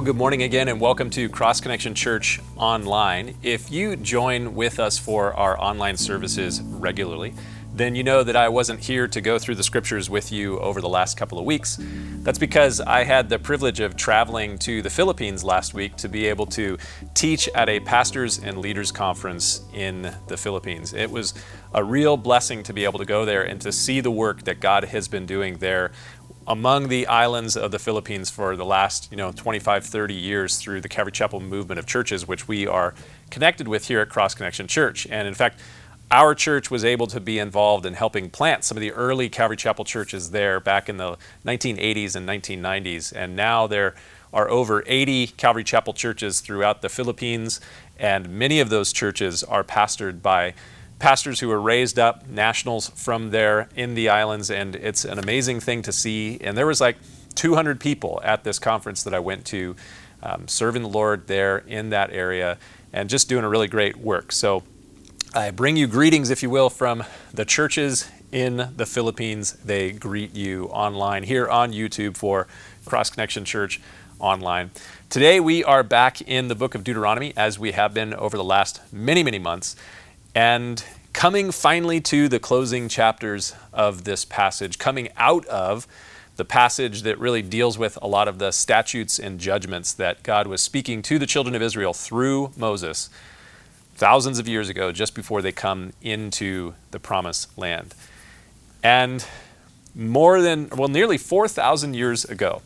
Well, good morning again, and welcome to Cross Connection Church Online. If you join with us for our online services regularly, then you know that I wasn't here to go through the scriptures with you over the last couple of weeks. That's because I had the privilege of traveling to the Philippines last week to be able to teach at a pastors and leaders conference in the Philippines. It was a real blessing to be able to go there and to see the work that God has been doing there among the islands of the Philippines for the last, you know, 25, 30 years through the Calvary Chapel movement of churches, which we are connected with here at Cross Connection Church. And in fact, our church was able to be involved in helping plant some of the early Calvary Chapel churches there back in the 1980s and 1990s. And now there are over 80 Calvary Chapel churches throughout the Philippines, and many of those churches are pastored by pastors who were raised up, nationals from there in the islands, and it's an amazing thing to see. And there was like 200 people at this conference that I went to, um, serving the Lord there in that area, and just doing a really great work. So I bring you greetings, if you will, from the churches in the Philippines. They greet you online here on YouTube for Cross Connection Church online. Today we are back in the book of Deuteronomy as we have been over the last many, many months. And coming finally to the closing chapters of this passage, coming out of the passage that really deals with a lot of the statutes and judgments that God was speaking to the children of Israel through Moses thousands of years ago, just before they come into the promised land. And more than, well, nearly 4,000 years ago,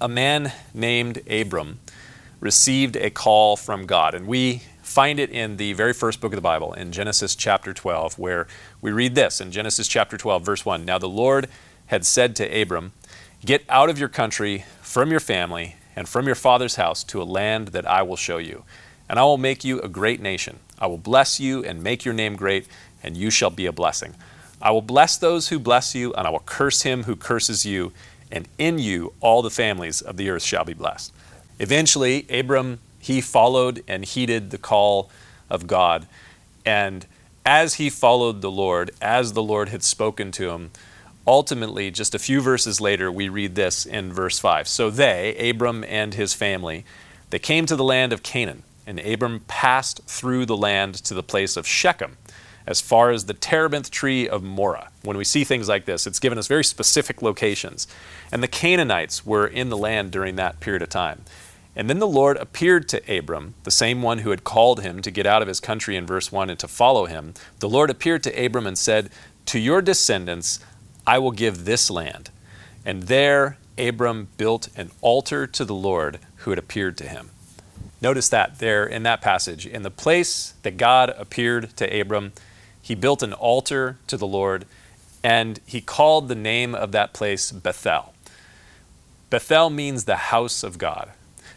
a man named Abram received a call from God. And we find it in the very first book of the Bible, in Genesis chapter 12, where we read this in Genesis chapter 12, verse 1. Now the Lord had said to Abram, Get out of your country, from your family, and from your father's house to a land that I will show you. And I will make you a great nation. I will bless you and make your name great, and you shall be a blessing. I will bless those who bless you, and I will curse him who curses you, and in you all the families of the earth shall be blessed. Eventually, Abram he followed and heeded the call of God. And as he followed the Lord, as the Lord had spoken to him, ultimately, just a few verses later, we read this in verse 5. So they, Abram and his family, they came to the land of Canaan, and Abram passed through the land to the place of Shechem, as far as the terebinth tree of Moreh. When we see things like this, it's given us very specific locations. And the Canaanites were in the land during that period of time. And then the Lord appeared to Abram, the same one who had called him to get out of his country in verse 1 and to follow him. The Lord appeared to Abram and said, To your descendants I will give this land. And there Abram built an altar to the Lord who had appeared to him. Notice that there in that passage. In the place that God appeared to Abram, he built an altar to the Lord, and he called the name of that place Bethel. Bethel means the house of God.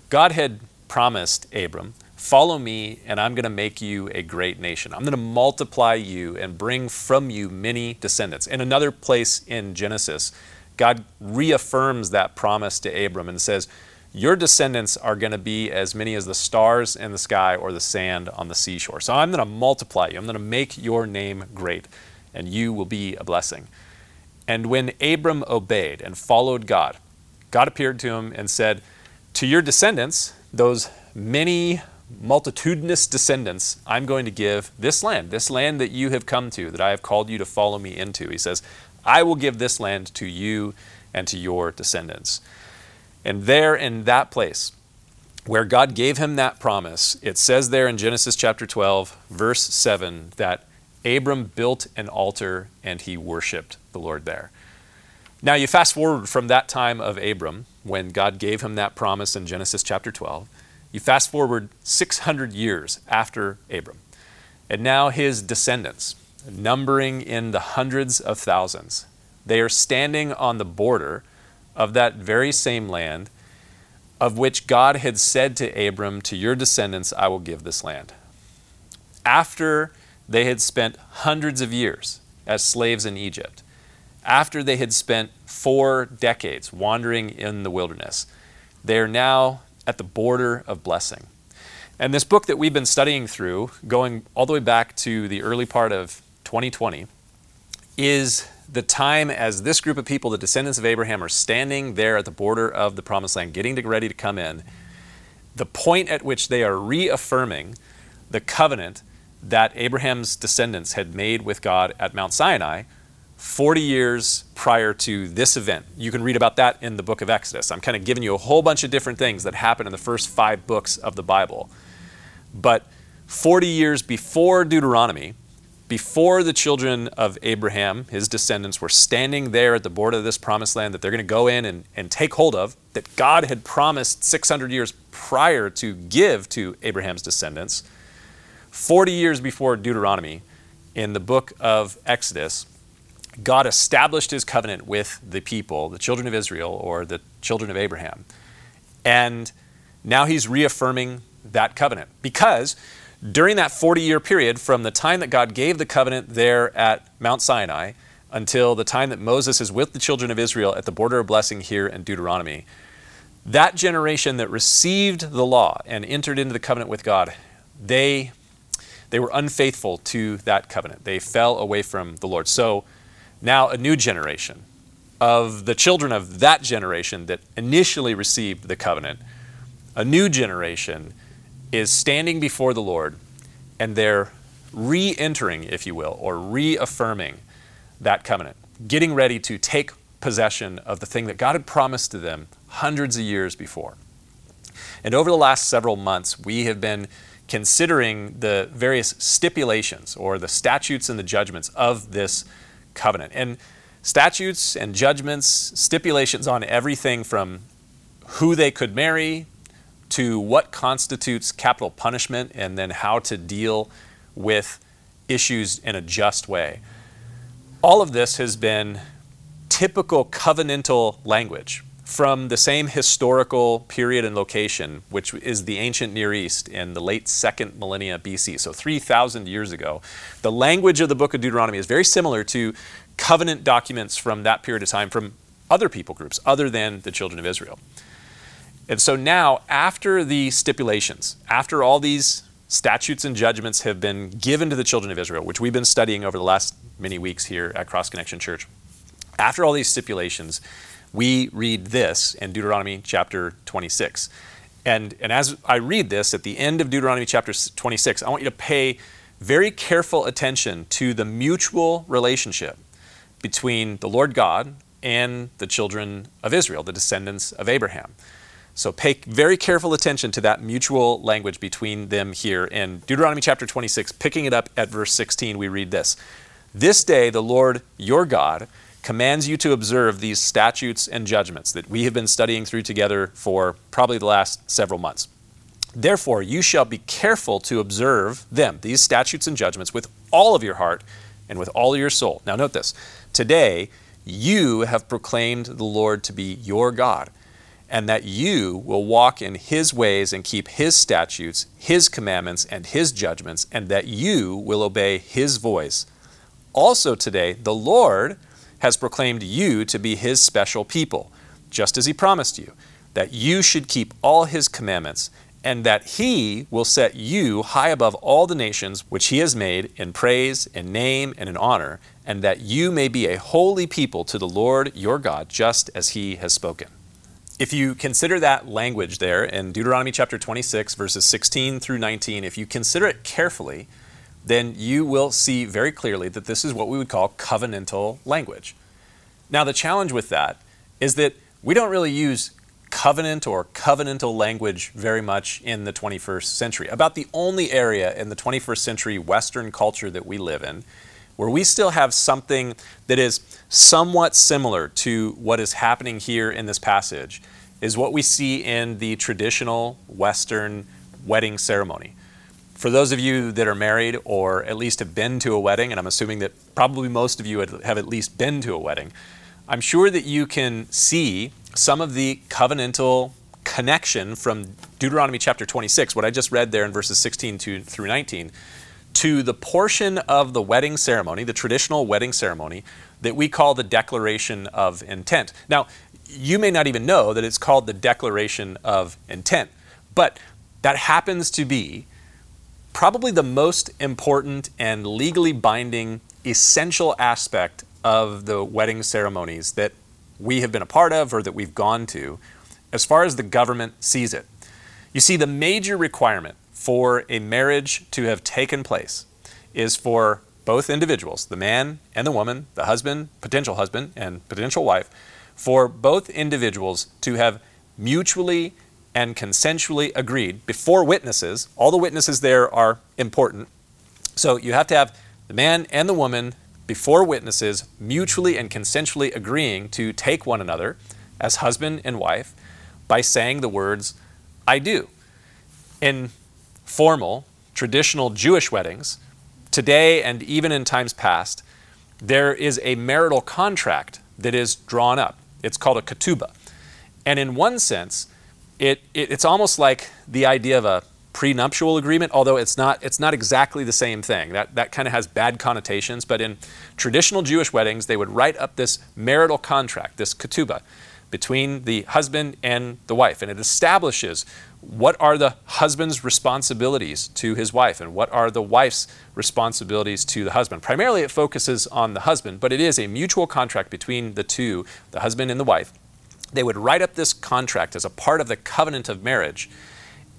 God had promised Abram, Follow me, and I'm going to make you a great nation. I'm going to multiply you and bring from you many descendants. In another place in Genesis, God reaffirms that promise to Abram and says, Your descendants are going to be as many as the stars in the sky or the sand on the seashore. So I'm going to multiply you. I'm going to make your name great, and you will be a blessing. And when Abram obeyed and followed God, God appeared to him and said, to your descendants, those many multitudinous descendants, I'm going to give this land, this land that you have come to, that I have called you to follow me into. He says, I will give this land to you and to your descendants. And there in that place, where God gave him that promise, it says there in Genesis chapter 12, verse 7, that Abram built an altar and he worshiped the Lord there. Now, you fast forward from that time of Abram, when God gave him that promise in Genesis chapter 12. You fast forward 600 years after Abram, and now his descendants, numbering in the hundreds of thousands, they are standing on the border of that very same land of which God had said to Abram, To your descendants I will give this land. After they had spent hundreds of years as slaves in Egypt, after they had spent four decades wandering in the wilderness. They are now at the border of blessing. And this book that we've been studying through, going all the way back to the early part of 2020, is the time as this group of people, the descendants of Abraham, are standing there at the border of the promised land, getting ready to come in. the point at which they are reaffirming the covenant that Abraham's descendants had made with God at Mount Sinai 40 years prior to this event. You can read about that in the book of Exodus. I'm kind of giving you a whole bunch of different things that happen in the first five books of the Bible. But 40 years before Deuteronomy, before the children of Abraham, his descendants, were standing there at the border of this promised land that they're going to go in and, and take hold of, that God had promised 600 years prior to give to Abraham's descendants, 40 years before Deuteronomy, in the book of Exodus, God established his covenant with the people, the children of Israel, or the children of Abraham. And now he's reaffirming that covenant because during that 40 year period, from the time that God gave the covenant there at Mount Sinai until the time that Moses is with the children of Israel at the border of blessing here in Deuteronomy, that generation that received the law and entered into the covenant with God, they, they were unfaithful to that covenant. They fell away from the Lord. So now a new generation of the children of that generation that initially received the covenant, a new generation is standing before the Lord and they're re entering, if you will, or reaffirming that covenant, getting ready to take possession of the thing that God had promised to them hundreds of years before. And over the last several months, we have been considering the various stipulations or the statutes and the judgments of this covenant. And statutes and judgments, stipulations on everything from who they could marry to what constitutes capital punishment and then how to deal with issues in a just way. All of this has been typical covenantal language from the same historical period and location, which is the ancient Near East in the late second millennia BC, so 3,000 years ago. The language of the book of Deuteronomy is very similar to covenant documents from that period of time from other people groups other than the children of Israel. And so now, after the stipulations, after all these statutes and judgments have been given to the children of Israel, which we've been studying over the last many weeks here at Cross Connection Church, after all these stipulations, we read this in Deuteronomy chapter 26. And, and as I read this at the end of Deuteronomy chapter 26, I want you to pay very careful attention to the mutual relationship between the Lord God and the children of Israel, the descendants of Abraham. So pay very careful attention to that mutual language between them here. In Deuteronomy chapter 26, picking it up at verse 16, we read this This day the Lord your God commands you to observe these statutes and judgments that we have been studying through together for probably the last several months. Therefore, you shall be careful to observe them, these statutes and judgments, with all of your heart and with all your soul. Now, note this today, you have proclaimed the Lord to be your God, and that you will walk in his ways and keep his statutes, his commandments, and his judgments, and that you will obey his voice. Also, today, the Lord has proclaimed you to be his special people, just as he promised you, that you should keep all his commandments and that he will set you high above all the nations which he has made in praise, in name, and in honor, and that you may be a holy people to the Lord your God, just as he has spoken. If you consider that language there in Deuteronomy chapter 26, verses 16 through 19, if you consider it carefully, then you will see very clearly that this is what we would call covenantal language. Now, the challenge with that is that we don't really use covenant or covenantal language very much in the 21st century. About the only area in the 21st century Western culture that we live in where we still have something that is somewhat similar to what is happening here in this passage is what we see in the traditional Western wedding ceremony. For those of you that are married or at least have been to a wedding, and I'm assuming that probably most of you have at least been to a wedding, I'm sure that you can see some of the covenantal connection from Deuteronomy chapter 26, what I just read there in verses 16 to, through 19, to the portion of the wedding ceremony, the traditional wedding ceremony, that we call the Declaration of Intent. Now, you may not even know that it's called the Declaration of Intent, but that happens to be probably the most important and legally binding essential aspect of the wedding ceremonies that we have been a part of or that we've gone to as far as the government sees it. You see, the major requirement for a marriage to have taken place is for both individuals, the man and the woman, the husband, potential husband, and potential wife, for both individuals to have mutually and consensually agreed before witnesses. All the witnesses there are important. So you have to have the man and the woman before witnesses mutually and consensually agreeing to take one another as husband and wife by saying the words, I do. In formal, traditional Jewish weddings, today and even in times past, there is a marital contract that is drawn up. It's called a ketubah. And in one sense, it, it, it's almost like the idea of a prenuptial agreement, although it's not, it's not exactly the same thing. That, that kind of has bad connotations. But in traditional Jewish weddings, they would write up this marital contract, this ketubah, between the husband and the wife. And it establishes what are the husband's responsibilities to his wife and what are the wife's responsibilities to the husband. Primarily, it focuses on the husband, but it is a mutual contract between the two, the husband and the wife. They would write up this contract as a part of the covenant of marriage.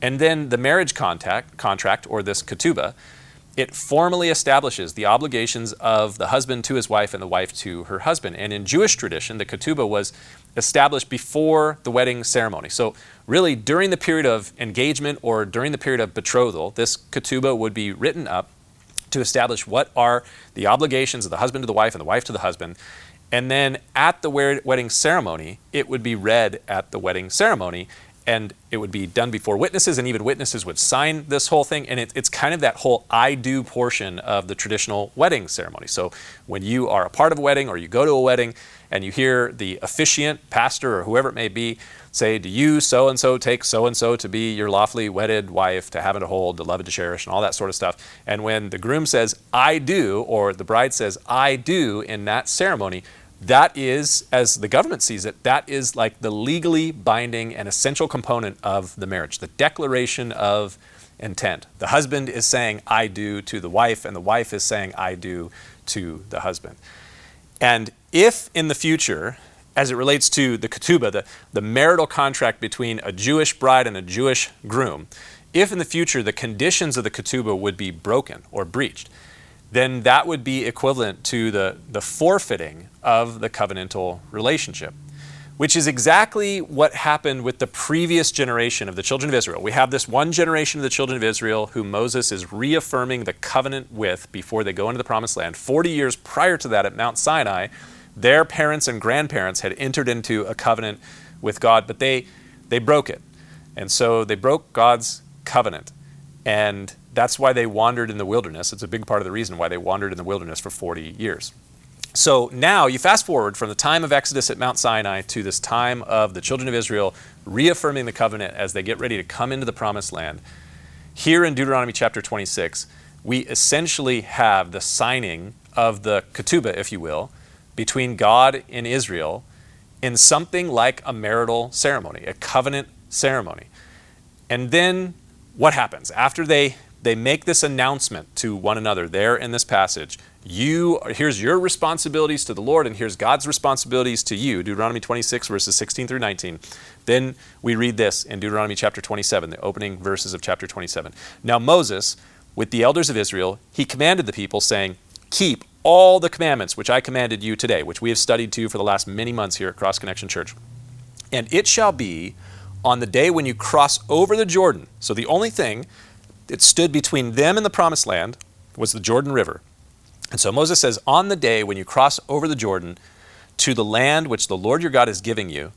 And then the marriage contact, contract, or this ketubah, it formally establishes the obligations of the husband to his wife and the wife to her husband. And in Jewish tradition, the ketubah was established before the wedding ceremony. So, really, during the period of engagement or during the period of betrothal, this ketubah would be written up to establish what are the obligations of the husband to the wife and the wife to the husband. And then at the wedding ceremony, it would be read at the wedding ceremony and it would be done before witnesses, and even witnesses would sign this whole thing. And it, it's kind of that whole I do portion of the traditional wedding ceremony. So when you are a part of a wedding or you go to a wedding and you hear the officiant, pastor, or whoever it may be, say, Do you so and so take so and so to be your lawfully wedded wife, to have and to hold, to love and to cherish, and all that sort of stuff. And when the groom says, I do, or the bride says, I do in that ceremony, that is, as the government sees it, that is like the legally binding and essential component of the marriage, the declaration of intent. The husband is saying, I do to the wife, and the wife is saying, I do to the husband. And if in the future, as it relates to the ketubah, the, the marital contract between a Jewish bride and a Jewish groom, if in the future the conditions of the ketubah would be broken or breached, then that would be equivalent to the, the forfeiting of the covenantal relationship, which is exactly what happened with the previous generation of the children of Israel. We have this one generation of the children of Israel who Moses is reaffirming the covenant with before they go into the promised land. 40 years prior to that at Mount Sinai, their parents and grandparents had entered into a covenant with God, but they, they broke it. And so they broke God's covenant. And that's why they wandered in the wilderness. It's a big part of the reason why they wandered in the wilderness for 40 years. So now you fast forward from the time of Exodus at Mount Sinai to this time of the children of Israel reaffirming the covenant as they get ready to come into the promised land. Here in Deuteronomy chapter 26, we essentially have the signing of the ketubah, if you will, between God and Israel in something like a marital ceremony, a covenant ceremony. And then what happens? After they they make this announcement to one another there in this passage. You here's your responsibilities to the Lord and here's God's responsibilities to you. Deuteronomy 26 verses 16 through 19. Then we read this in Deuteronomy chapter 27, the opening verses of chapter 27. Now Moses with the elders of Israel, he commanded the people saying, "Keep all the commandments which I commanded you today, which we have studied to for the last many months here at Cross Connection Church. And it shall be on the day when you cross over the Jordan. So the only thing that stood between them and the promised land was the Jordan River. And so Moses says, On the day when you cross over the Jordan to the land which the Lord your God is giving you,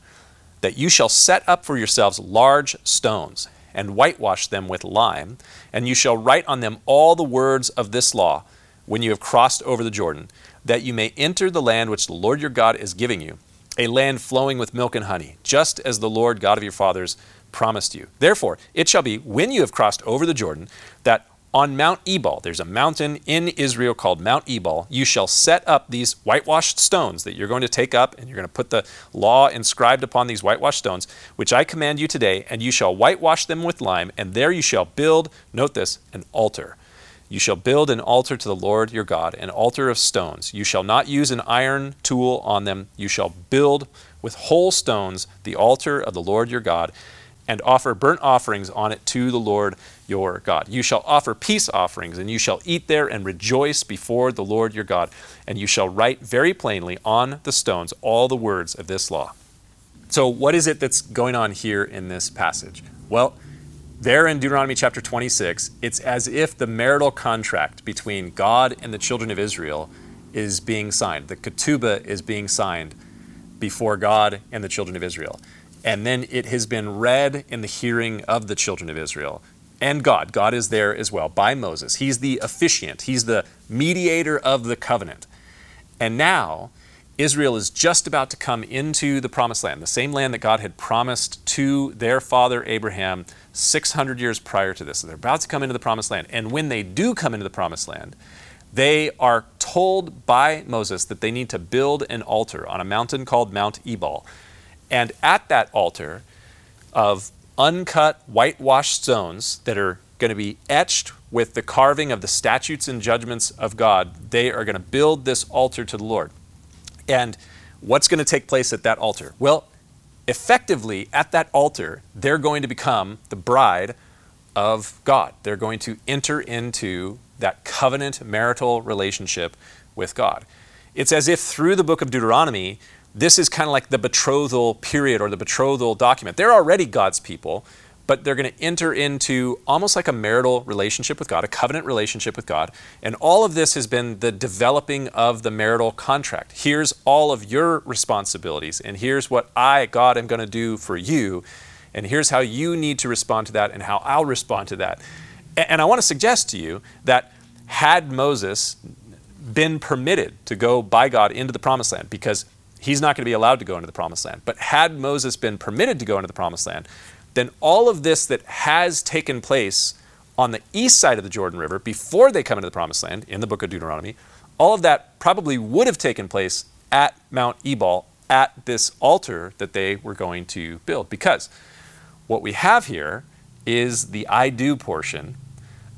that you shall set up for yourselves large stones and whitewash them with lime, and you shall write on them all the words of this law when you have crossed over the Jordan, that you may enter the land which the Lord your God is giving you, a land flowing with milk and honey, just as the Lord God of your fathers promised you. Therefore, it shall be when you have crossed over the Jordan that on Mount Ebal, there's a mountain in Israel called Mount Ebal, you shall set up these whitewashed stones that you're going to take up, and you're going to put the law inscribed upon these whitewashed stones, which I command you today, and you shall whitewash them with lime, and there you shall build, note this, an altar. You shall build an altar to the Lord your God, an altar of stones. You shall not use an iron tool on them. You shall build with whole stones the altar of the Lord your God and offer burnt offerings on it to the Lord your God. You shall offer peace offerings, and you shall eat there and rejoice before the Lord your God. And you shall write very plainly on the stones all the words of this law. So, what is it that's going on here in this passage? Well, there in Deuteronomy chapter 26, it's as if the marital contract between God and the children of Israel is being signed. The ketubah is being signed before God and the children of Israel. And then it has been read in the hearing of the children of Israel and God. God is there as well by Moses. He's the officiant, he's the mediator of the covenant. And now, Israel is just about to come into the promised land, the same land that God had promised to their father Abraham 600 years prior to this. So they're about to come into the promised land. And when they do come into the promised land, they are told by Moses that they need to build an altar on a mountain called Mount Ebal. And at that altar of uncut, whitewashed stones that are going to be etched with the carving of the statutes and judgments of God, they are going to build this altar to the Lord. And what's going to take place at that altar? Well, effectively, at that altar, they're going to become the bride of God. They're going to enter into that covenant marital relationship with God. It's as if through the book of Deuteronomy, this is kind of like the betrothal period or the betrothal document. They're already God's people, but they're going to enter into almost like a marital relationship with God, a covenant relationship with God. And all of this has been the developing of the marital contract. Here's all of your responsibilities, and here's what I, God, am going to do for you. And here's how you need to respond to that, and how I'll respond to that. And I want to suggest to you that had Moses been permitted to go by God into the promised land, because he's not going to be allowed to go into the promised land. But had Moses been permitted to go into the promised land, then all of this that has taken place on the east side of the Jordan River before they come into the promised land in the book of Deuteronomy, all of that probably would have taken place at Mount Ebal at this altar that they were going to build. Because what we have here is the I do portion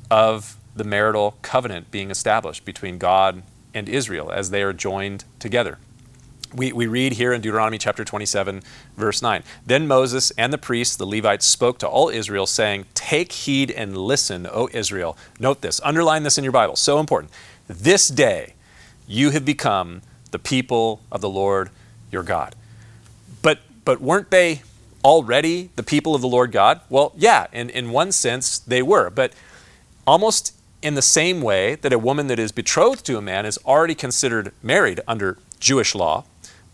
of the marital covenant being established between God and Israel as they are joined together we, we read here in Deuteronomy chapter 27, verse 9. Then Moses and the priests, the Levites, spoke to all Israel, saying, Take heed and listen, O Israel. Note this, underline this in your Bible, so important. This day you have become the people of the Lord your God. But, but weren't they already the people of the Lord God? Well, yeah, in, in one sense they were, but almost in the same way that a woman that is betrothed to a man is already considered married under Jewish law,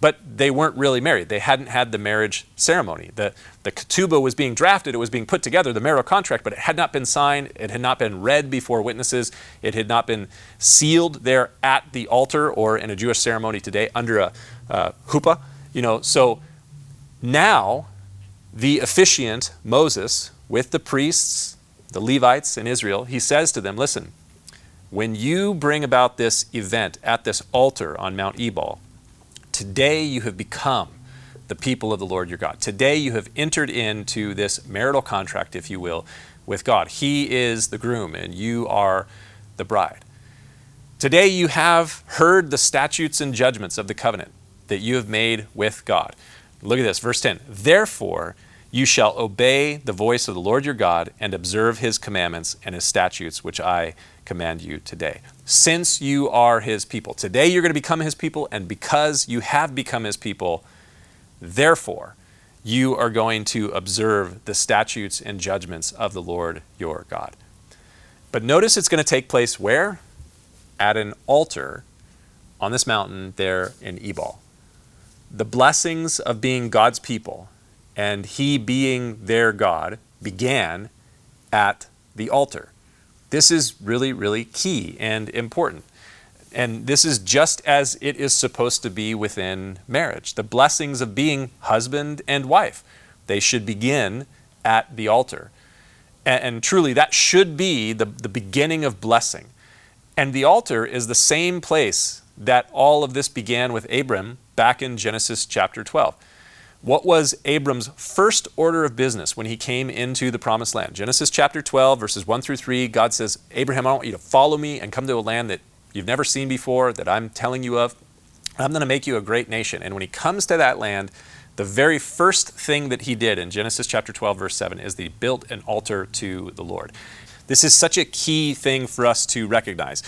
but they weren't really married. They hadn't had the marriage ceremony. The, the ketubah was being drafted, it was being put together, the marital contract, but it had not been signed, it had not been read before witnesses, it had not been sealed there at the altar or in a Jewish ceremony today under a uh, huppah. You know, so now the officiant, Moses, with the priests, the Levites in Israel, he says to them, Listen, when you bring about this event at this altar on Mount Ebal, Today you have become the people of the Lord your God. Today you have entered into this marital contract, if you will, with God. He is the groom and you are the bride. Today you have heard the statutes and judgments of the covenant that you have made with God. Look at this, verse 10. Therefore, you shall obey the voice of the Lord your God and observe his commandments and his statutes, which I command you today since you are his people. Today you're going to become his people, and because you have become his people, therefore you are going to observe the statutes and judgments of the Lord your God. But notice it's going to take place where? At an altar on this mountain there in Ebal. The blessings of being God's people and he being their God began at the altar. This is really, really key and important. And this is just as it is supposed to be within marriage. The blessings of being husband and wife, they should begin at the altar. And, and truly, that should be the, the beginning of blessing. And the altar is the same place that all of this began with Abram back in Genesis chapter 12. What was Abram's first order of business when he came into the promised land? Genesis chapter 12, verses 1 through 3, God says, Abraham, I want you to follow me and come to a land that you've never seen before, that I'm telling you of. I'm going to make you a great nation. And when he comes to that land, the very first thing that he did in Genesis chapter 12, verse 7, is that he built an altar to the Lord. This is such a key thing for us to recognize.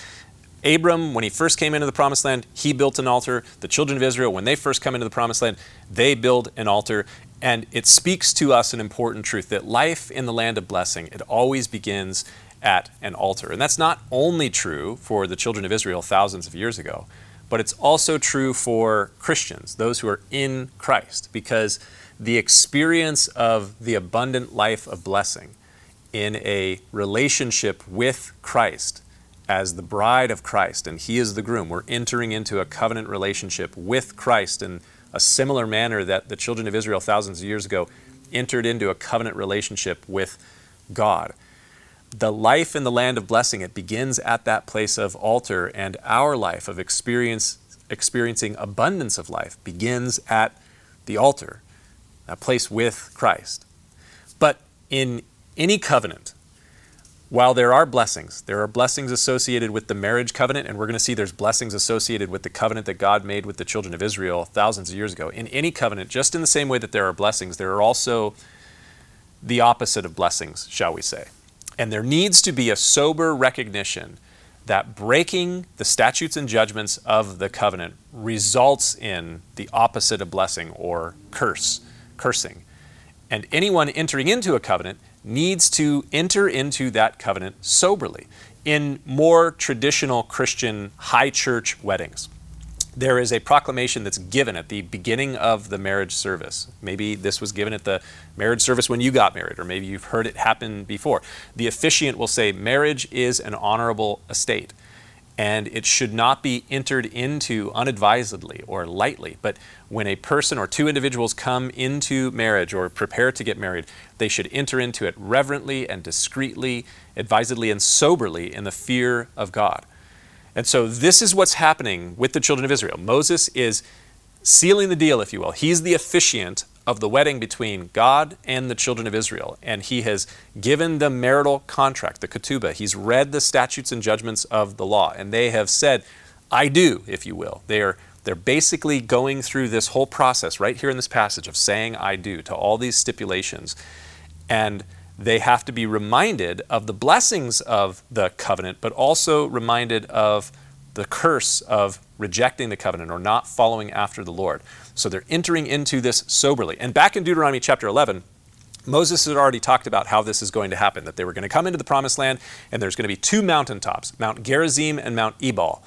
Abram, when he first came into the promised land, he built an altar. The children of Israel, when they first come into the promised land, they build an altar. And it speaks to us an important truth that life in the land of blessing, it always begins at an altar. And that's not only true for the children of Israel thousands of years ago, but it's also true for Christians, those who are in Christ, because the experience of the abundant life of blessing in a relationship with Christ as the bride of Christ, and He is the groom. We're entering into a covenant relationship with Christ in a similar manner that the children of Israel thousands of years ago entered into a covenant relationship with God. The life in the land of blessing, it begins at that place of altar, and our life of experience, experiencing abundance of life begins at the altar, a place with Christ. But in any covenant, while there are blessings, there are blessings associated with the marriage covenant, and we're going to see there's blessings associated with the covenant that God made with the children of Israel thousands of years ago. In any covenant, just in the same way that there are blessings, there are also the opposite of blessings, shall we say. And there needs to be a sober recognition that breaking the statutes and judgments of the covenant results in the opposite of blessing or curse, cursing. And anyone entering into a covenant needs to enter into that covenant soberly. In more traditional Christian high church weddings, there is a proclamation that's given at the beginning of the marriage service. Maybe this was given at the marriage service when you got married, or maybe you've heard it happen before. The officiant will say, Marriage is an honorable estate and it should not be entered into unadvisedly or lightly. But when a person or two individuals come into marriage or prepare to get married, they should enter into it reverently and discreetly, advisedly and soberly in the fear of God. And so this is what's happening with the children of Israel. Moses is sealing the deal, if you will. He's the officiant of the wedding between God and the children of Israel. And he has given the marital contract, the ketubah. He's read the statutes and judgments of the law. And they have said, I do, if you will. They are they're basically going through this whole process right here in this passage of saying I do to all these stipulations. And they have to be reminded of the blessings of the covenant, but also reminded of the curse of rejecting the covenant or not following after the Lord. So they're entering into this soberly. And back in Deuteronomy chapter 11, Moses had already talked about how this is going to happen, that they were going to come into the promised land, and there's going to be two mountaintops, Mount Gerizim and Mount Ebal.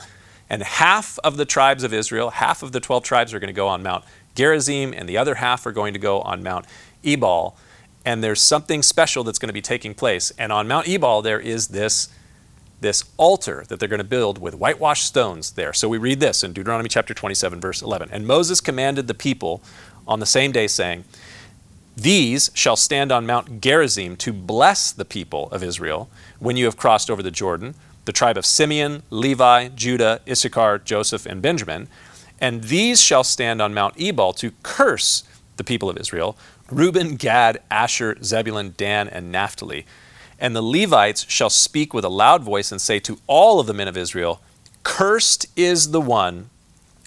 And half of the tribes of Israel, half of the 12 tribes are going to go on Mount Gerizim, and the other half are going to go on Mount Ebal. And there's something special that's going to be taking place. And on Mount Ebal, there is this this altar that they're going to build with whitewashed stones there. So we read this in Deuteronomy chapter 27, verse 11. And Moses commanded the people on the same day, saying, These shall stand on Mount Gerizim to bless the people of Israel when you have crossed over the Jordan, the tribe of Simeon, Levi, Judah, Issachar, Joseph, and Benjamin. And these shall stand on Mount Ebal to curse the people of Israel Reuben, Gad, Asher, Zebulun, Dan, and Naphtali and the Levites shall speak with a loud voice and say to all of the men of Israel, Cursed is the one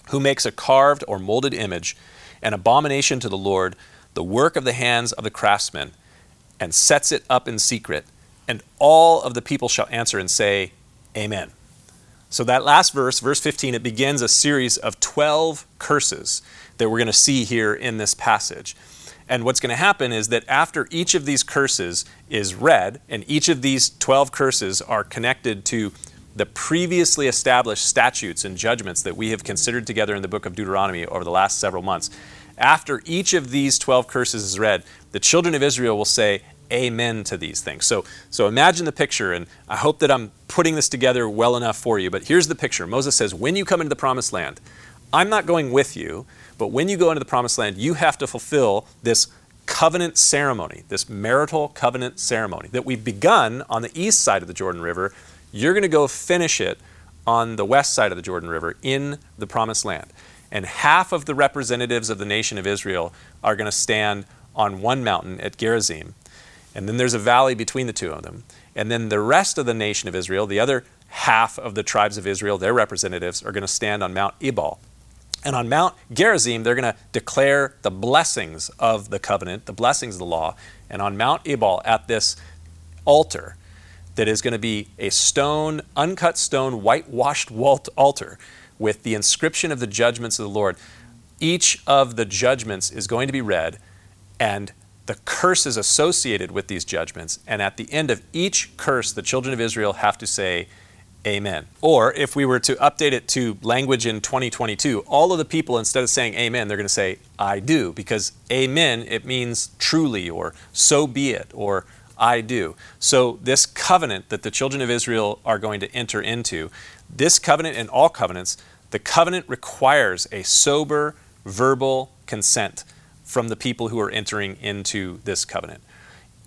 who makes a carved or molded image, an abomination to the Lord, the work of the hands of the craftsman, and sets it up in secret. And all of the people shall answer and say, Amen. So, that last verse, verse 15, it begins a series of 12 curses that we're going to see here in this passage. And what's going to happen is that after each of these curses is read, and each of these 12 curses are connected to the previously established statutes and judgments that we have considered together in the book of Deuteronomy over the last several months. After each of these 12 curses is read, the children of Israel will say, Amen to these things. So, so imagine the picture, and I hope that I'm putting this together well enough for you. But here's the picture Moses says, When you come into the promised land, I'm not going with you, but when you go into the promised land, you have to fulfill this covenant ceremony, this marital covenant ceremony that we've begun on the east side of the Jordan River. You're going to go finish it on the west side of the Jordan River in the promised land. And half of the representatives of the nation of Israel are going to stand on one mountain at Gerizim. And then there's a valley between the two of them. And then the rest of the nation of Israel, the other half of the tribes of Israel, their representatives, are going to stand on Mount Ebal. And on Mount Gerizim, they're going to declare the blessings of the covenant, the blessings of the law. And on Mount Ebal, at this altar, that is going to be a stone, uncut stone, whitewashed altar with the inscription of the judgments of the Lord. Each of the judgments is going to be read, and the curses associated with these judgments. And at the end of each curse, the children of Israel have to say, Amen. Or if we were to update it to language in 2022, all of the people, instead of saying Amen, they're going to say, I do, because Amen, it means truly, or so be it, or I do. So, this covenant that the children of Israel are going to enter into, this covenant and all covenants, the covenant requires a sober verbal consent from the people who are entering into this covenant.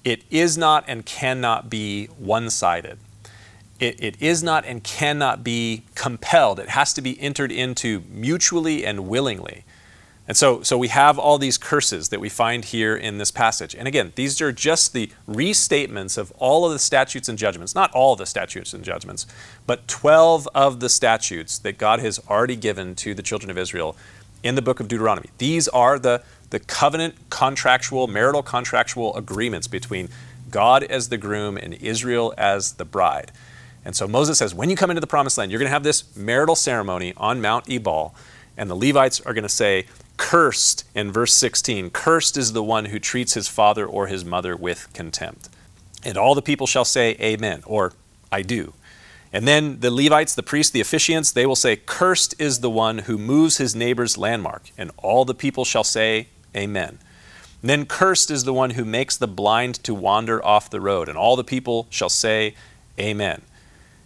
It is not and cannot be one sided. It, it is not and cannot be compelled. It has to be entered into mutually and willingly. And so, so we have all these curses that we find here in this passage. And again, these are just the restatements of all of the statutes and judgments, not all the statutes and judgments, but 12 of the statutes that God has already given to the children of Israel in the book of Deuteronomy. These are the, the covenant contractual, marital contractual agreements between God as the groom and Israel as the bride. And so Moses says, when you come into the promised land, you're going to have this marital ceremony on Mount Ebal, and the Levites are going to say, Cursed, in verse 16, cursed is the one who treats his father or his mother with contempt. And all the people shall say, Amen, or I do. And then the Levites, the priests, the officiants, they will say, Cursed is the one who moves his neighbor's landmark. And all the people shall say, Amen. And then cursed is the one who makes the blind to wander off the road. And all the people shall say, Amen.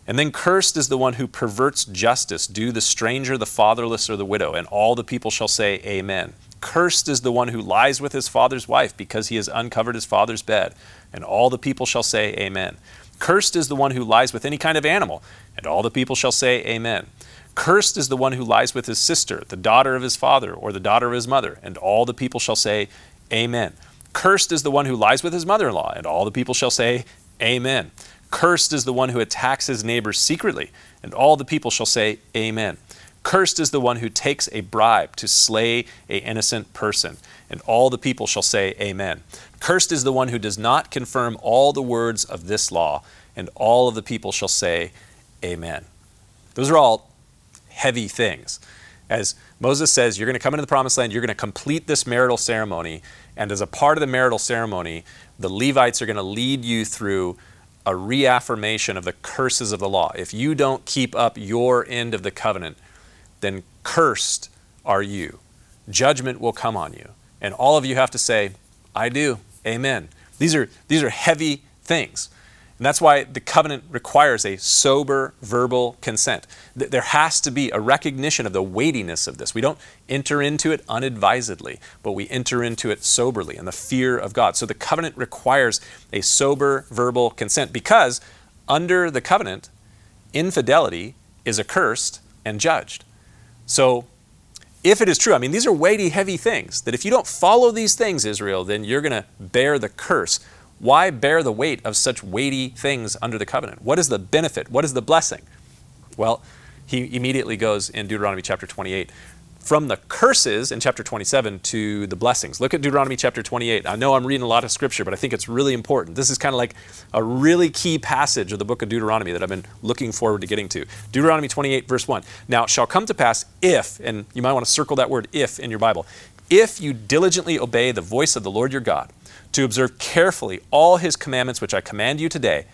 And then cursed is the one who perverts justice, do the stranger, the fatherless, or the widow, and all the people shall say, Amen. Cursed is the one who lies with his father's wife, because he has uncovered his father's bed, and all the people shall say, Amen. Cursed is the one who lies with any kind of animal, and all the people shall say, Amen. Cursed is the one who lies with his sister, the daughter of his father, or the daughter of his mother, and all the people shall say, Amen. Cursed is the one who lies with his mother in law, and all the people shall say, Amen. Cursed is the one who attacks his neighbor secretly, and all the people shall say, Amen. Cursed is the one who takes a bribe to slay a innocent person, and all the people shall say, Amen. Cursed is the one who does not confirm all the words of this law, and all of the people shall say, Amen. Those are all heavy things. As Moses says, you're going to come into the promised land, you're going to complete this marital ceremony, and as a part of the marital ceremony, the Levites are going to lead you through a reaffirmation of the curses of the law. If you don't keep up your end of the covenant, then cursed are you. Judgment will come on you. And all of you have to say, I do. Amen. These are, these are heavy things. And that's why the covenant requires a sober verbal consent. There has to be a recognition of the weightiness of this. We don't enter into it unadvisedly, but we enter into it soberly in the fear of God. So the covenant requires a sober verbal consent because under the covenant, infidelity is accursed and judged. So if it is true, I mean, these are weighty, heavy things, that if you don't follow these things, Israel, then you're going to bear the curse why bear the weight of such weighty things under the covenant? What is the benefit? What is the blessing? Well, he immediately goes in Deuteronomy chapter 28 from the curses in chapter 27 to the blessings. Look at Deuteronomy chapter 28. I know I'm reading a lot of scripture, but I think it's really important. This is kind of like a really key passage of the book of Deuteronomy that I've been looking forward to getting to. Deuteronomy 28, verse 1. Now, it shall come to pass if, and you might want to circle that word if in your Bible, if you diligently obey the voice of the Lord your God to observe carefully all his commandments which I command you today,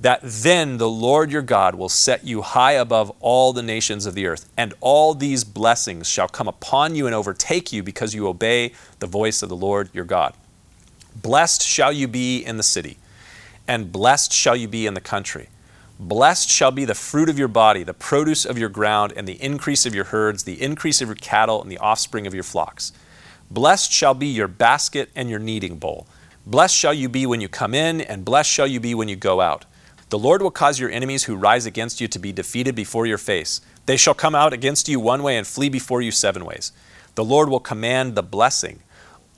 that then the Lord your God will set you high above all the nations of the earth, and all these blessings shall come upon you and overtake you because you obey the voice of the Lord your God. Blessed shall you be in the city, and blessed shall you be in the country. Blessed shall be the fruit of your body, the produce of your ground, and the increase of your herds, the increase of your cattle, and the offspring of your flocks. Blessed shall be your basket and your kneading bowl. Blessed shall you be when you come in, and blessed shall you be when you go out. The Lord will cause your enemies who rise against you to be defeated before your face. They shall come out against you one way and flee before you seven ways. The Lord will command the blessing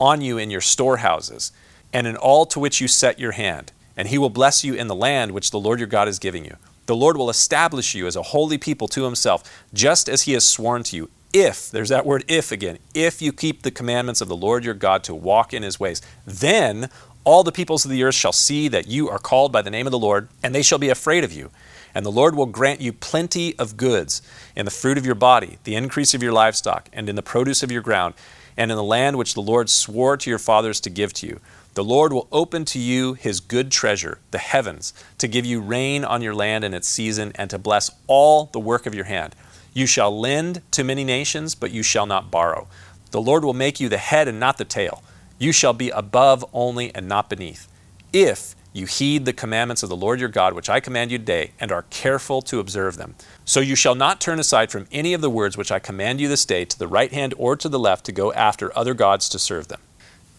on you in your storehouses and in all to which you set your hand, and he will bless you in the land which the Lord your God is giving you. The Lord will establish you as a holy people to himself, just as he has sworn to you. If, there's that word if again, if you keep the commandments of the Lord your God to walk in his ways, then all the peoples of the earth shall see that you are called by the name of the Lord, and they shall be afraid of you. And the Lord will grant you plenty of goods in the fruit of your body, the increase of your livestock, and in the produce of your ground, and in the land which the Lord swore to your fathers to give to you. The Lord will open to you his good treasure, the heavens, to give you rain on your land in its season, and to bless all the work of your hand. You shall lend to many nations, but you shall not borrow. The Lord will make you the head and not the tail. You shall be above only and not beneath. If you heed the commandments of the Lord your God, which I command you today, and are careful to observe them. So you shall not turn aside from any of the words which I command you this day to the right hand or to the left to go after other gods to serve them.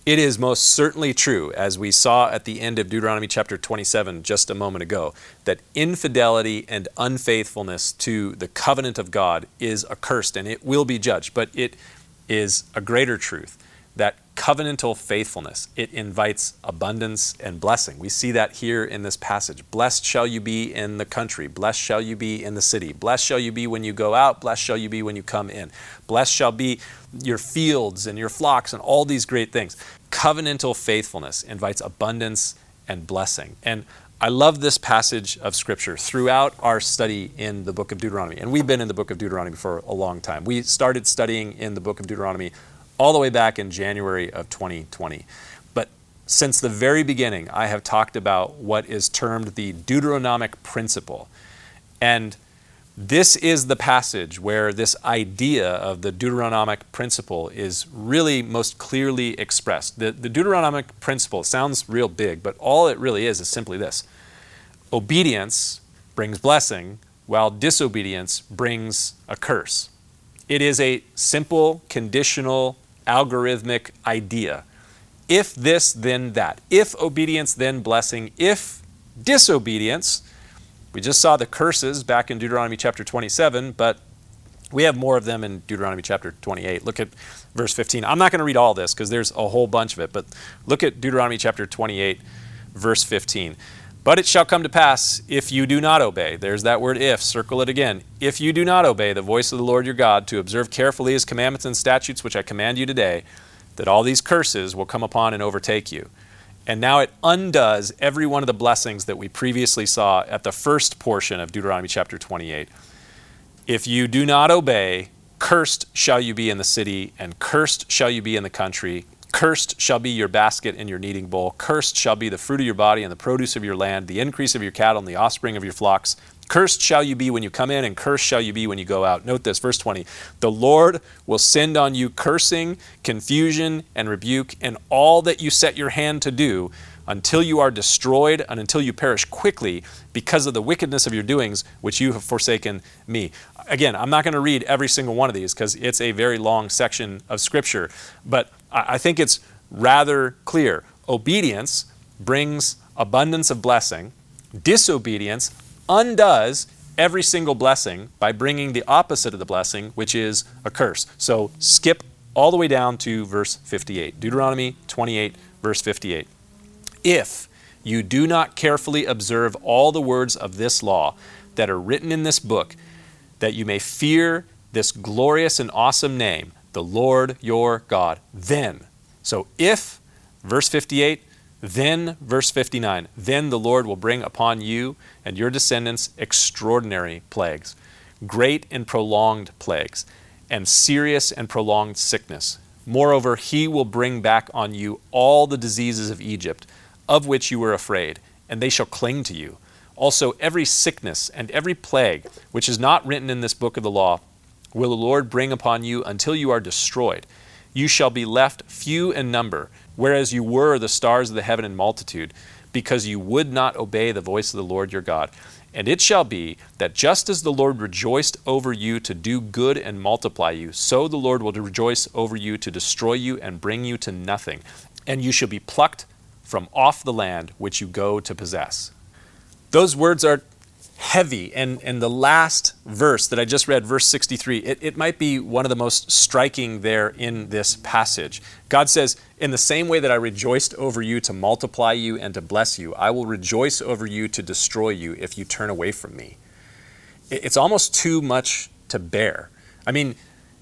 It is most certainly true, as we saw at the end of Deuteronomy chapter 27 just a moment ago, that infidelity and unfaithfulness to the covenant of God is accursed and it will be judged. But it is a greater truth that covenantal faithfulness it invites abundance and blessing. We see that here in this passage. Blessed shall you be in the country. Blessed shall you be in the city. Blessed shall you be when you go out. Blessed shall you be when you come in. Blessed shall be your fields and your flocks and all these great things covenantal faithfulness invites abundance and blessing and I love this passage of Scripture throughout our study in the book of Deuteronomy. And we've been in the book of Deuteronomy for a long time. We started studying in the book of Deuteronomy all the way back in January of 2020. But since the very beginning, I have talked about what is termed the Deuteronomic principle. And this is the passage where this idea of the Deuteronomic principle is really most clearly expressed. The, the Deuteronomic principle sounds real big, but all it really is is simply this obedience brings blessing, while disobedience brings a curse. It is a simple, conditional algorithmic idea. If this, then that. If obedience, then blessing. If disobedience, we just saw the curses back in Deuteronomy chapter 27, but we have more of them in Deuteronomy chapter 28. Look at verse 15. I'm not going to read all this because there's a whole bunch of it, but look at Deuteronomy chapter 28, verse 15. But it shall come to pass if you do not obey. There's that word if, circle it again. If you do not obey the voice of the Lord your God to observe carefully his commandments and statutes which I command you today, that all these curses will come upon and overtake you. And now it undoes every one of the blessings that we previously saw at the first portion of Deuteronomy chapter 28. If you do not obey, cursed shall you be in the city, and cursed shall you be in the country. Cursed shall be your basket and your kneading bowl. Cursed shall be the fruit of your body and the produce of your land, the increase of your cattle and the offspring of your flocks. Cursed shall you be when you come in, and cursed shall you be when you go out. Note this, verse 20. The Lord will send on you cursing, confusion, and rebuke, and all that you set your hand to do until you are destroyed and until you perish quickly because of the wickedness of your doings, which you have forsaken me. Again, I'm not going to read every single one of these because it's a very long section of Scripture, but I think it's rather clear. Obedience brings abundance of blessing, disobedience undoes every single blessing by bringing the opposite of the blessing, which is a curse. So skip all the way down to verse 58. Deuteronomy 28, verse 58. If you do not carefully observe all the words of this law that are written in this book, that you may fear this glorious and awesome name, the Lord your God. Then, so if, verse 58, then, verse 59, then the Lord will bring upon you and your descendants extraordinary plagues, great and prolonged plagues, and serious and prolonged sickness. Moreover, he will bring back on you all the diseases of Egypt, of which you were afraid, and they shall cling to you. Also, every sickness and every plague which is not written in this book of the law will the Lord bring upon you until you are destroyed. You shall be left few in number, whereas you were the stars of the heaven in multitude, because you would not obey the voice of the Lord your God. And it shall be that just as the Lord rejoiced over you to do good and multiply you, so the Lord will rejoice over you to destroy you and bring you to nothing. And you shall be plucked from off the land which you go to possess. Those words are heavy. And, and the last verse that I just read, verse 63, it, it might be one of the most striking there in this passage. God says, In the same way that I rejoiced over you to multiply you and to bless you, I will rejoice over you to destroy you if you turn away from me. It, it's almost too much to bear. I mean,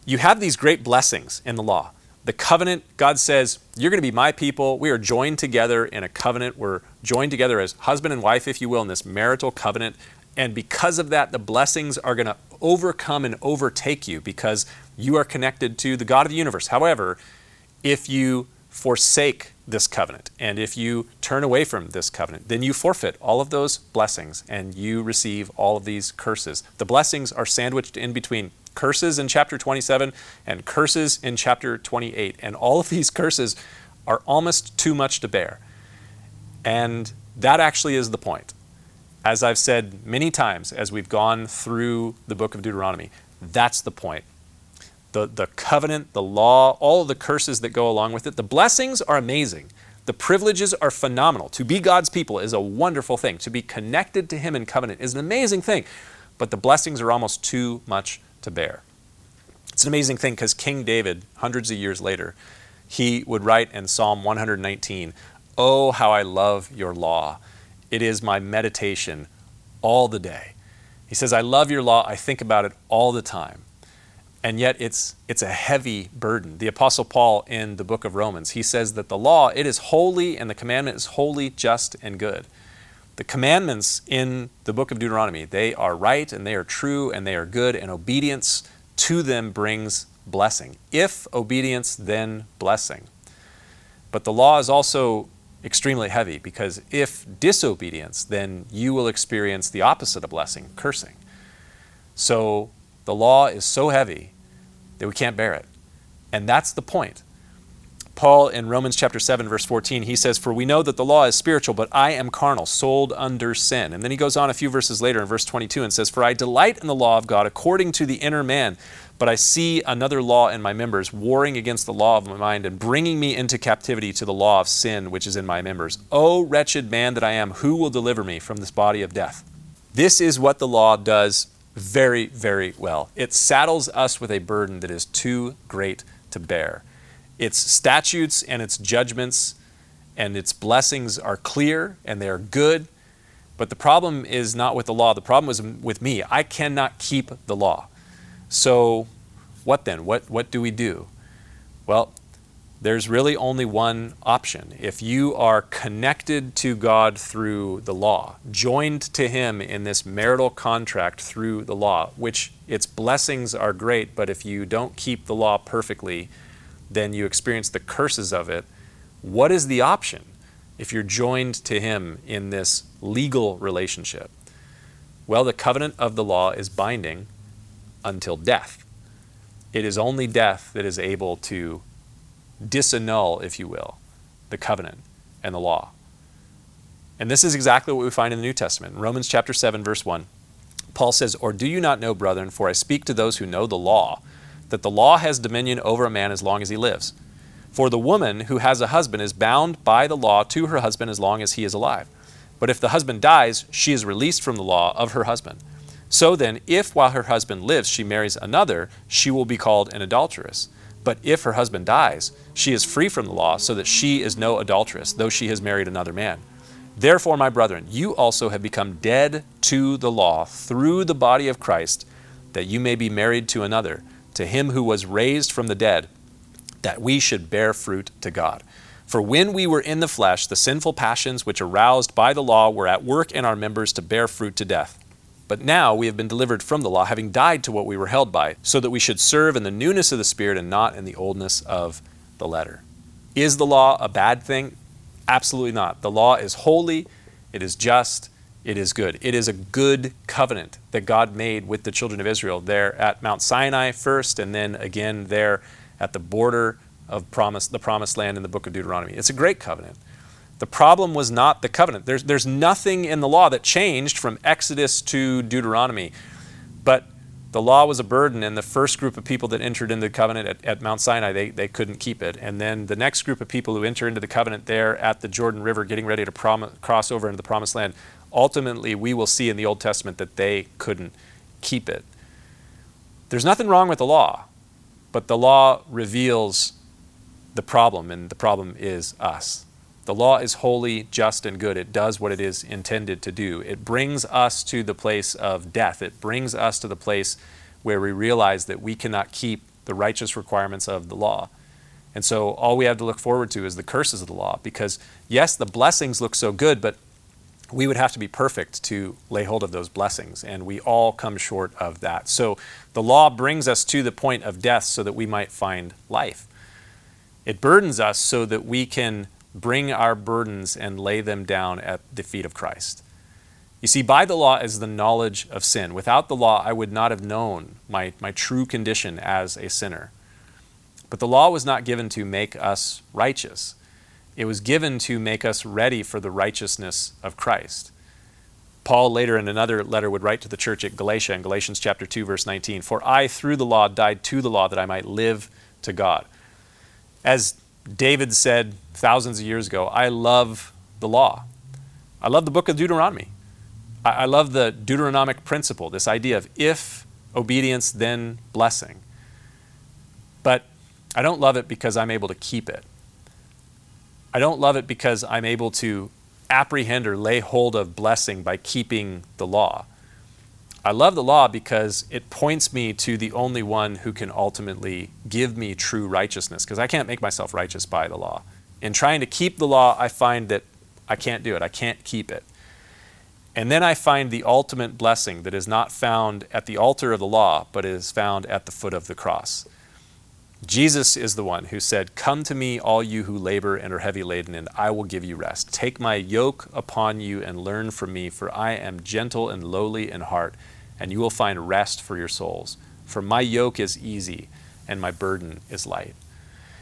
you have these great blessings in the law. The covenant, God says, You're going to be my people. We are joined together in a covenant. We're joined together as husband and wife, if you will, in this marital covenant. And because of that, the blessings are going to overcome and overtake you because you are connected to the God of the universe. However, if you forsake this covenant and if you turn away from this covenant, then you forfeit all of those blessings and you receive all of these curses. The blessings are sandwiched in between curses in chapter 27 and curses in chapter 28. And all of these curses are almost too much to bear. And that actually is the point. As I've said many times as we've gone through the book of Deuteronomy, that's the point. The, the covenant, the law, all the curses that go along with it, the blessings are amazing. The privileges are phenomenal. To be God's people is a wonderful thing. To be connected to Him in covenant is an amazing thing. But the blessings are almost too much to bear. It's an amazing thing because King David, hundreds of years later, he would write in Psalm 119, Oh, how I love your law. It is my meditation all the day. He says, I love your law. I think about it all the time. And yet it's, it's a heavy burden. The Apostle Paul in the book of Romans, he says that the law, it is holy and the commandment is holy, just, and good. The commandments in the book of Deuteronomy, they are right and they are true and they are good, and obedience to them brings blessing. If obedience, then blessing. But the law is also extremely heavy because if disobedience, then you will experience the opposite of blessing, cursing. So the law is so heavy that we can't bear it. And that's the point. Paul in Romans chapter 7 verse 14 he says for we know that the law is spiritual but I am carnal sold under sin. And then he goes on a few verses later in verse 22 and says for I delight in the law of God according to the inner man but I see another law in my members, warring against the law of my mind and bringing me into captivity to the law of sin which is in my members. O wretched man that I am, who will deliver me from this body of death? This is what the law does very, very well. It saddles us with a burden that is too great to bear. Its statutes and its judgments and its blessings are clear and they are good. But the problem is not with the law. The problem is with me. I cannot keep the law. So, what then? What, what do we do? Well, there's really only one option. If you are connected to God through the law, joined to Him in this marital contract through the law, which its blessings are great, but if you don't keep the law perfectly, then you experience the curses of it. What is the option if you're joined to Him in this legal relationship? Well, the covenant of the law is binding until death. It is only death that is able to disannul, if you will, the covenant and the law. And this is exactly what we find in the New Testament. In Romans chapter 7, verse 1, Paul says, Or do you not know, brethren, for I speak to those who know the law, that the law has dominion over a man as long as he lives. For the woman who has a husband is bound by the law to her husband as long as he is alive. But if the husband dies, she is released from the law of her husband. So then, if while her husband lives she marries another, she will be called an adulteress. But if her husband dies, she is free from the law, so that she is no adulteress, though she has married another man. Therefore, my brethren, you also have become dead to the law through the body of Christ, that you may be married to another, to him who was raised from the dead, that we should bear fruit to God. For when we were in the flesh, the sinful passions which aroused by the law were at work in our members to bear fruit to death. But now we have been delivered from the law, having died to what we were held by, so that we should serve in the newness of the Spirit and not in the oldness of the letter. Is the law a bad thing? Absolutely not. The law is holy, it is just, it is good. It is a good covenant that God made with the children of Israel there at Mount Sinai first, and then again there at the border of promise, the promised land in the book of Deuteronomy. It's a great covenant. The problem was not the covenant. There's, there's nothing in the law that changed from Exodus to Deuteronomy. But the law was a burden, and the first group of people that entered into the covenant at, at Mount Sinai, they, they couldn't keep it. And then the next group of people who enter into the covenant there at the Jordan River, getting ready to prom- cross over into the promised land, ultimately we will see in the Old Testament that they couldn't keep it. There's nothing wrong with the law, but the law reveals the problem, and the problem is us. The law is holy, just, and good. It does what it is intended to do. It brings us to the place of death. It brings us to the place where we realize that we cannot keep the righteous requirements of the law. And so all we have to look forward to is the curses of the law because, yes, the blessings look so good, but we would have to be perfect to lay hold of those blessings, and we all come short of that. So the law brings us to the point of death so that we might find life. It burdens us so that we can bring our burdens and lay them down at the feet of Christ. You see, by the law is the knowledge of sin. Without the law, I would not have known my, my true condition as a sinner. But the law was not given to make us righteous, it was given to make us ready for the righteousness of Christ. Paul later in another letter would write to the church at Galatia in Galatians chapter 2 verse 19, "For I through the law died to the law that I might live to God." As David said thousands of years ago, I love the law. I love the book of Deuteronomy. I love the Deuteronomic principle, this idea of if obedience, then blessing. But I don't love it because I'm able to keep it. I don't love it because I'm able to apprehend or lay hold of blessing by keeping the law. I love the law because it points me to the only one who can ultimately give me true righteousness, because I can't make myself righteous by the law. In trying to keep the law, I find that I can't do it, I can't keep it. And then I find the ultimate blessing that is not found at the altar of the law, but is found at the foot of the cross. Jesus is the one who said, Come to me, all you who labor and are heavy laden, and I will give you rest. Take my yoke upon you and learn from me, for I am gentle and lowly in heart, and you will find rest for your souls. For my yoke is easy and my burden is light.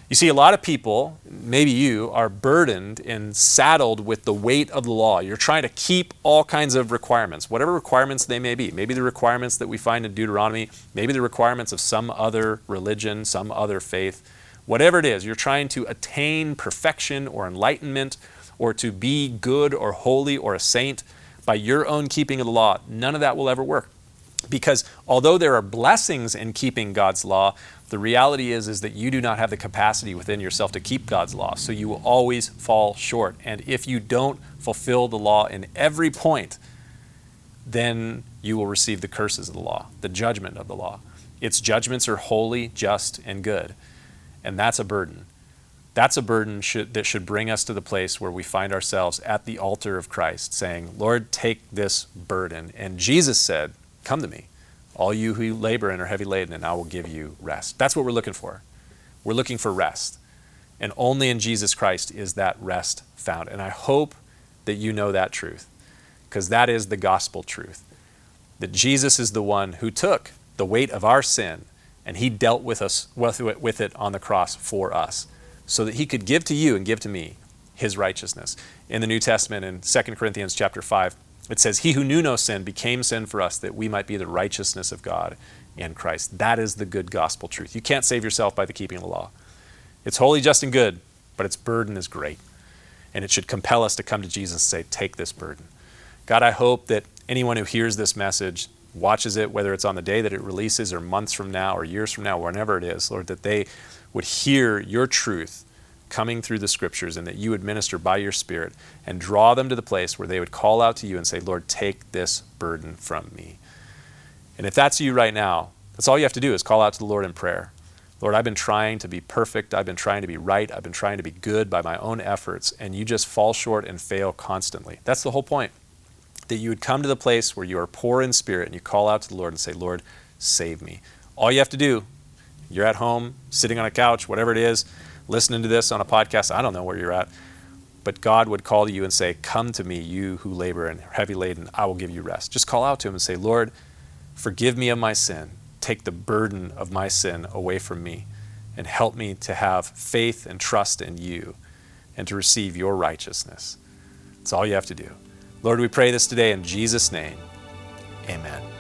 You see, a lot of people, maybe you, are burdened and saddled with the weight of the law. You're trying to keep all kinds of requirements, whatever requirements they may be. Maybe the requirements that we find in Deuteronomy, maybe the requirements of some other religion, some other faith. Whatever it is, you're trying to attain perfection or enlightenment or to be good or holy or a saint by your own keeping of the law. None of that will ever work. Because although there are blessings in keeping God's law, the reality is, is that you do not have the capacity within yourself to keep God's law. So you will always fall short. And if you don't fulfill the law in every point, then you will receive the curses of the law, the judgment of the law. Its judgments are holy, just, and good. And that's a burden. That's a burden should, that should bring us to the place where we find ourselves at the altar of Christ, saying, Lord, take this burden. And Jesus said, Come to me all you who labor and are heavy laden, and I will give you rest. That's what we're looking for. We're looking for rest. And only in Jesus Christ is that rest found. And I hope that you know that truth, because that is the gospel truth. That Jesus is the one who took the weight of our sin and he dealt with us with it on the cross for us so that he could give to you and give to me his righteousness. In the New Testament in 2 Corinthians chapter 5, it says, He who knew no sin became sin for us that we might be the righteousness of God in Christ. That is the good gospel truth. You can't save yourself by the keeping of the law. It's holy, just, and good, but its burden is great. And it should compel us to come to Jesus and say, Take this burden. God, I hope that anyone who hears this message, watches it, whether it's on the day that it releases or months from now or years from now, whenever it is, Lord, that they would hear your truth coming through the scriptures and that you would minister by your Spirit and draw them to the place where they would call out to you and say, Lord, take this burden from me. And if that's you right now, that's all you have to do is call out to the Lord in prayer. Lord, I've been trying to be perfect. I've been trying to be right. I've been trying to be good by my own efforts, and you just fall short and fail constantly. That's the whole point. That you would come to the place where you are poor in spirit and you call out to the Lord and say, Lord, save me. All you have to do, you're at home, sitting on a couch, whatever it is, listening to this on a podcast, I don't know where you're at, but God would call to you and say, Come to me, you who labor and heavy laden, I will give you rest. Just call out to Him and say, Lord, forgive me of my sin. Take the burden of my sin away from me and help me to have faith and trust in you and to receive your righteousness. That's all you have to do. Lord, we pray this today in Jesus' name. Amen.